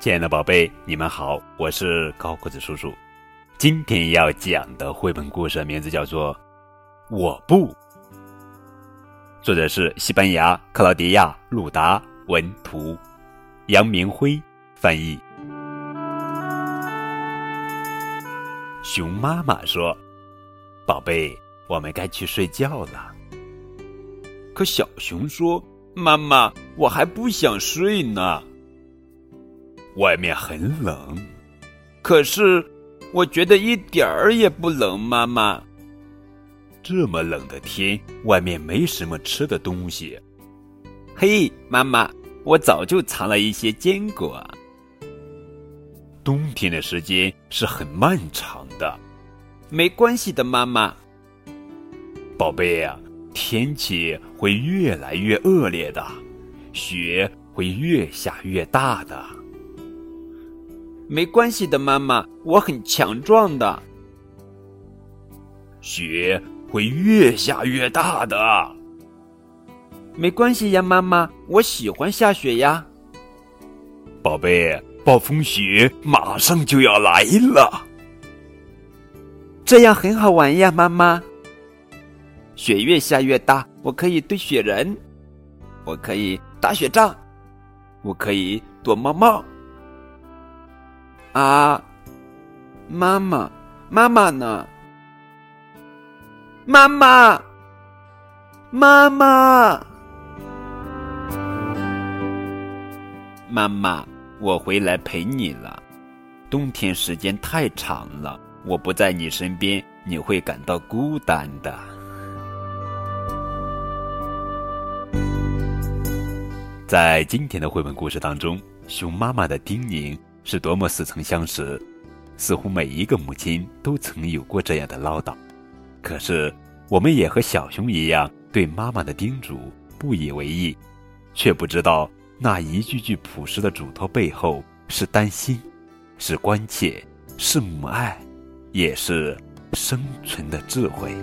亲爱的宝贝，你们好，我是高个子叔叔。今天要讲的绘本故事名字叫做《我不》，作者是西班牙克劳迪亚·鲁达文图，杨明辉翻译。熊妈妈说：“宝贝，我们该去睡觉了。”可小熊说：“妈妈，我还不想睡呢。”外面很冷，可是我觉得一点儿也不冷。妈妈，这么冷的天，外面没什么吃的东西。嘿，妈妈，我早就藏了一些坚果。冬天的时间是很漫长的，没关系的，妈妈。宝贝呀，天气会越来越恶劣的，雪会越下越大的。没关系的，妈妈，我很强壮的。雪会越下越大的。没关系呀，妈妈，我喜欢下雪呀。宝贝，暴风雪马上就要来了。这样很好玩呀，妈妈。雪越下越大，我可以堆雪人，我可以打雪仗，我可以躲猫猫。啊，妈妈，妈妈呢？妈妈，妈妈，妈妈，我回来陪你了。冬天时间太长了，我不在你身边，你会感到孤单的。在今天的绘本故事当中，熊妈妈的叮咛。是多么似曾相识，似乎每一个母亲都曾有过这样的唠叨。可是，我们也和小熊一样，对妈妈的叮嘱不以为意，却不知道那一句句朴实的嘱托背后是担心，是关切，是母爱，也是生存的智慧。